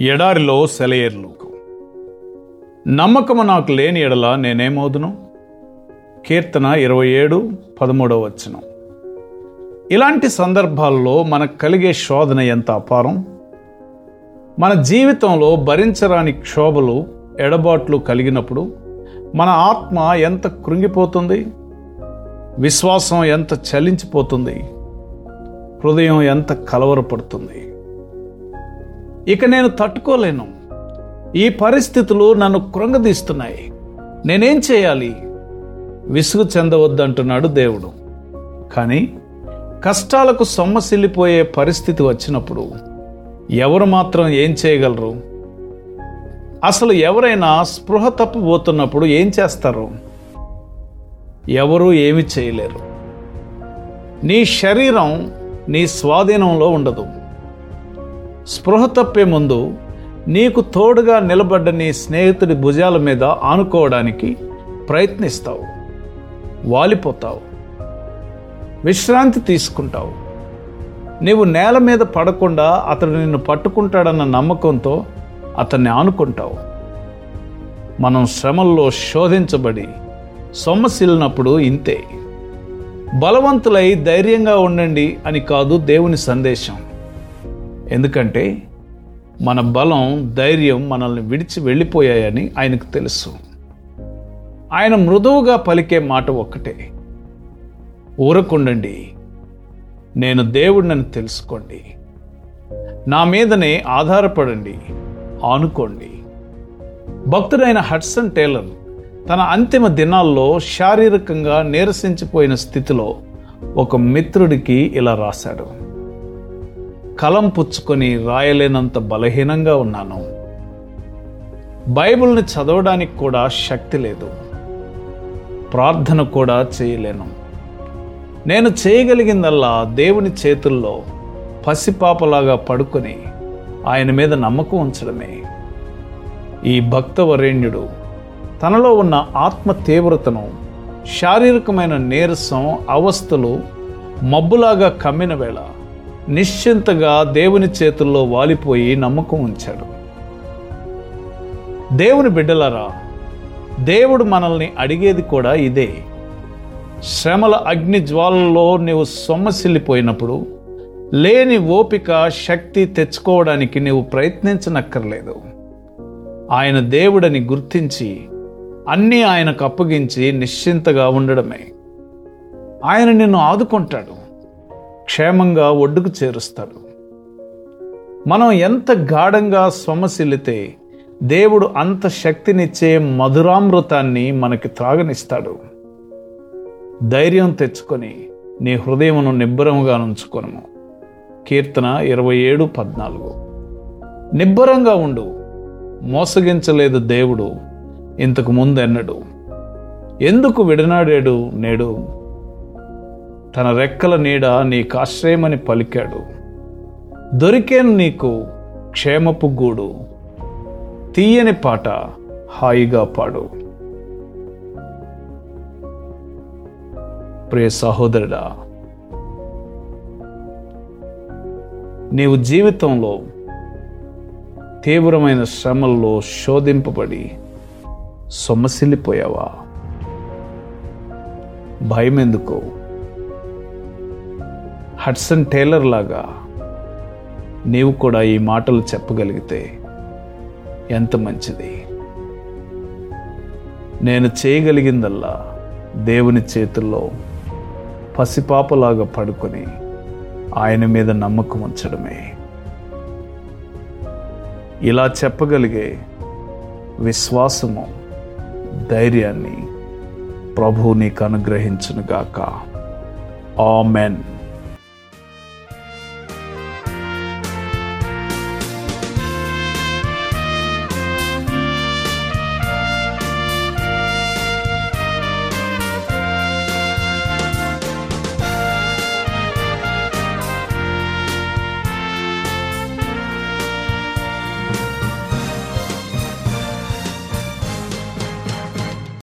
ఎడారిలో సెలయేర్లు నమ్మకము నాకు లేని ఎడల నేనేమోదును కీర్తన ఇరవై ఏడు పదమూడవ వచనం. ఇలాంటి సందర్భాల్లో మనకు కలిగే శోధన ఎంత అపారం? మన జీవితంలో భరించరాని క్షోభలు ఎడబాట్లు కలిగినప్పుడు మన ఆత్మ ఎంత కృంగిపోతుంది? విశ్వాసం ఎంత చలించిపోతుంది? హృదయం ఎంత కలవరపడుతుంది? ఇక నేను తట్టుకోలేను. ఈ పరిస్థితులు నన్ను కృంగదీస్తున్నాయి. నేనేం చేయాలి? విసుగు చెందవద్దంటున్నాడు దేవుడు. కానీ కష్టాలకు సొమ్మసిల్లిపోయే పరిస్థితి వచ్చినప్పుడు ఎవరు మాత్రం ఏం చేయగలరు? అసలు ఎవరైనా స్పృహ తప్పిపోతున్నప్పుడు ఏం చేస్తారు? ఎవరూ ఏమి చేయలేరు. నీ శరీరం నీ స్వాధీనంలో ఉండదు. స్పృహ తప్పే ముందు నీకు తోడుగా నిలబడ్డ నీ స్నేహితుడి భుజాల మీద ఆనుకోవడానికి ప్రయత్నిస్తావు. వాలిపోతావు. విశ్రాంతి తీసుకుంటావు. నీవు నేల మీద పడకుండా అతడు నిన్ను పట్టుకుంటాడన్న నమ్మకంతో అతన్ని ఆనుకుంటావు. మనం శ్రమల్లో శోధించబడి సొమ్మసిల్లినప్పుడు ఇంతే. బలవంతులై ధైర్యంగా ఉండండి అని కాదు దేవుని సందేశం. ఎందుకంటే మన బలం ధైర్యం మనల్ని విడిచి వెళ్ళిపోయాయని ఆయనకు తెలుసు. ఆయన మృదువుగా పలికే మాట ఒక్కటే. ఊరకుండండి. నేను దేవుడినని తెలుసుకోండి. నా మీదనే ఆధారపడండి. ఆనుకోండి. భక్తుడైన హడ్సన్ టేలర్ తన అంతిమ దినాల్లో శారీరకంగా నీరసించిపోయిన స్థితిలో ఒక మిత్రుడికి ఇలా రాశాడు. కలం పుచ్చుకొని రాయలేనంత బలహీనంగా ఉన్నాను. బైబిల్ని చదవడానికి కూడా శక్తి లేదు. ప్రార్థన కూడా చేయలేను. నేను చేయగలిగిందల్లా దేవుని చేతుల్లో పసిపాపలాగా పడుకొని ఆయన మీద నమ్మకం ఉంచడమే. ఈ భక్తవరేణ్యుడు తనలో ఉన్న ఆత్మ తీవ్రతను శారీరకమైన నీరసం అవస్థలు మబ్బులాగా కమ్మిన వేళ నిశ్చింతగా దేవుని చేతుల్లో వాలిపోయి నమ్మకం ఉంచాడు. దేవుని బిడ్డలరా దేవుడు మనల్ని అడిగేది కూడా ఇదే. శ్రమల అగ్ని జ్వాలలో నీవు సొమ్మసిల్లిపోయినప్పుడు లేని ఓపిక శక్తి తెచ్చుకోవడానికి నీవు ప్రయత్నించనక్కర్లేదు. ఆయన దేవుడని గుర్తించి అన్నీ ఆయనకు అప్పగించి నిశ్చింతగా ఉండడమే. ఆయన నిన్ను ఆదుకుంటాడు. క్షేమంగా ఒడ్డుకు చేరుస్తాడు. మనం ఎంత గాఢంగా సొమ్మసిల్లితే దేవుడు అంత శక్తినిచ్చే మధురామృతాన్ని మనకి త్రాగనిస్తాడు. ధైర్యం తెచ్చుకొని నీ హృదయమును నిబ్బరముగా ఉంచుకొను కీర్తన ఇరవై ఏడు పద్నాలుగు. నిబ్బరంగా ఉండు. మోసగించలేదు దేవుడు. ఇంతకు ముందెన్నడు. ఎందుకు విడనాడాడు నేడు? తన రెక్కల నీడ నీకు ఆశ్రయమని పలికాడు. దొరికేను నీకు క్షేమపు గూడు. తీయని పాట హాయిగా పాడు. ప్రియ సహోదరుడా నీవు జీవితంలో తీవ్రమైన శ్రమల్లో శోధింపబడి సొమ్మసిల్లిపోయావా? భయం ఎందుకో హడ్సన్ టేలర్ లాగా నీవు కూడా ఈ మాటలు చెప్పగలిగితే ఎంత మంచిది? నేను చేయగలిగిందల్లా దేవుని చేతుల్లో పసిపాపలాగా పడుకొని ఆయన మీద నమ్మకం ఉంచడమే. ఇలా చెప్పగలిగే విశ్వాసము ధైర్యాన్ని ప్రభువు నీకు అనుగ్రహించునుగాక. ఆమెన్.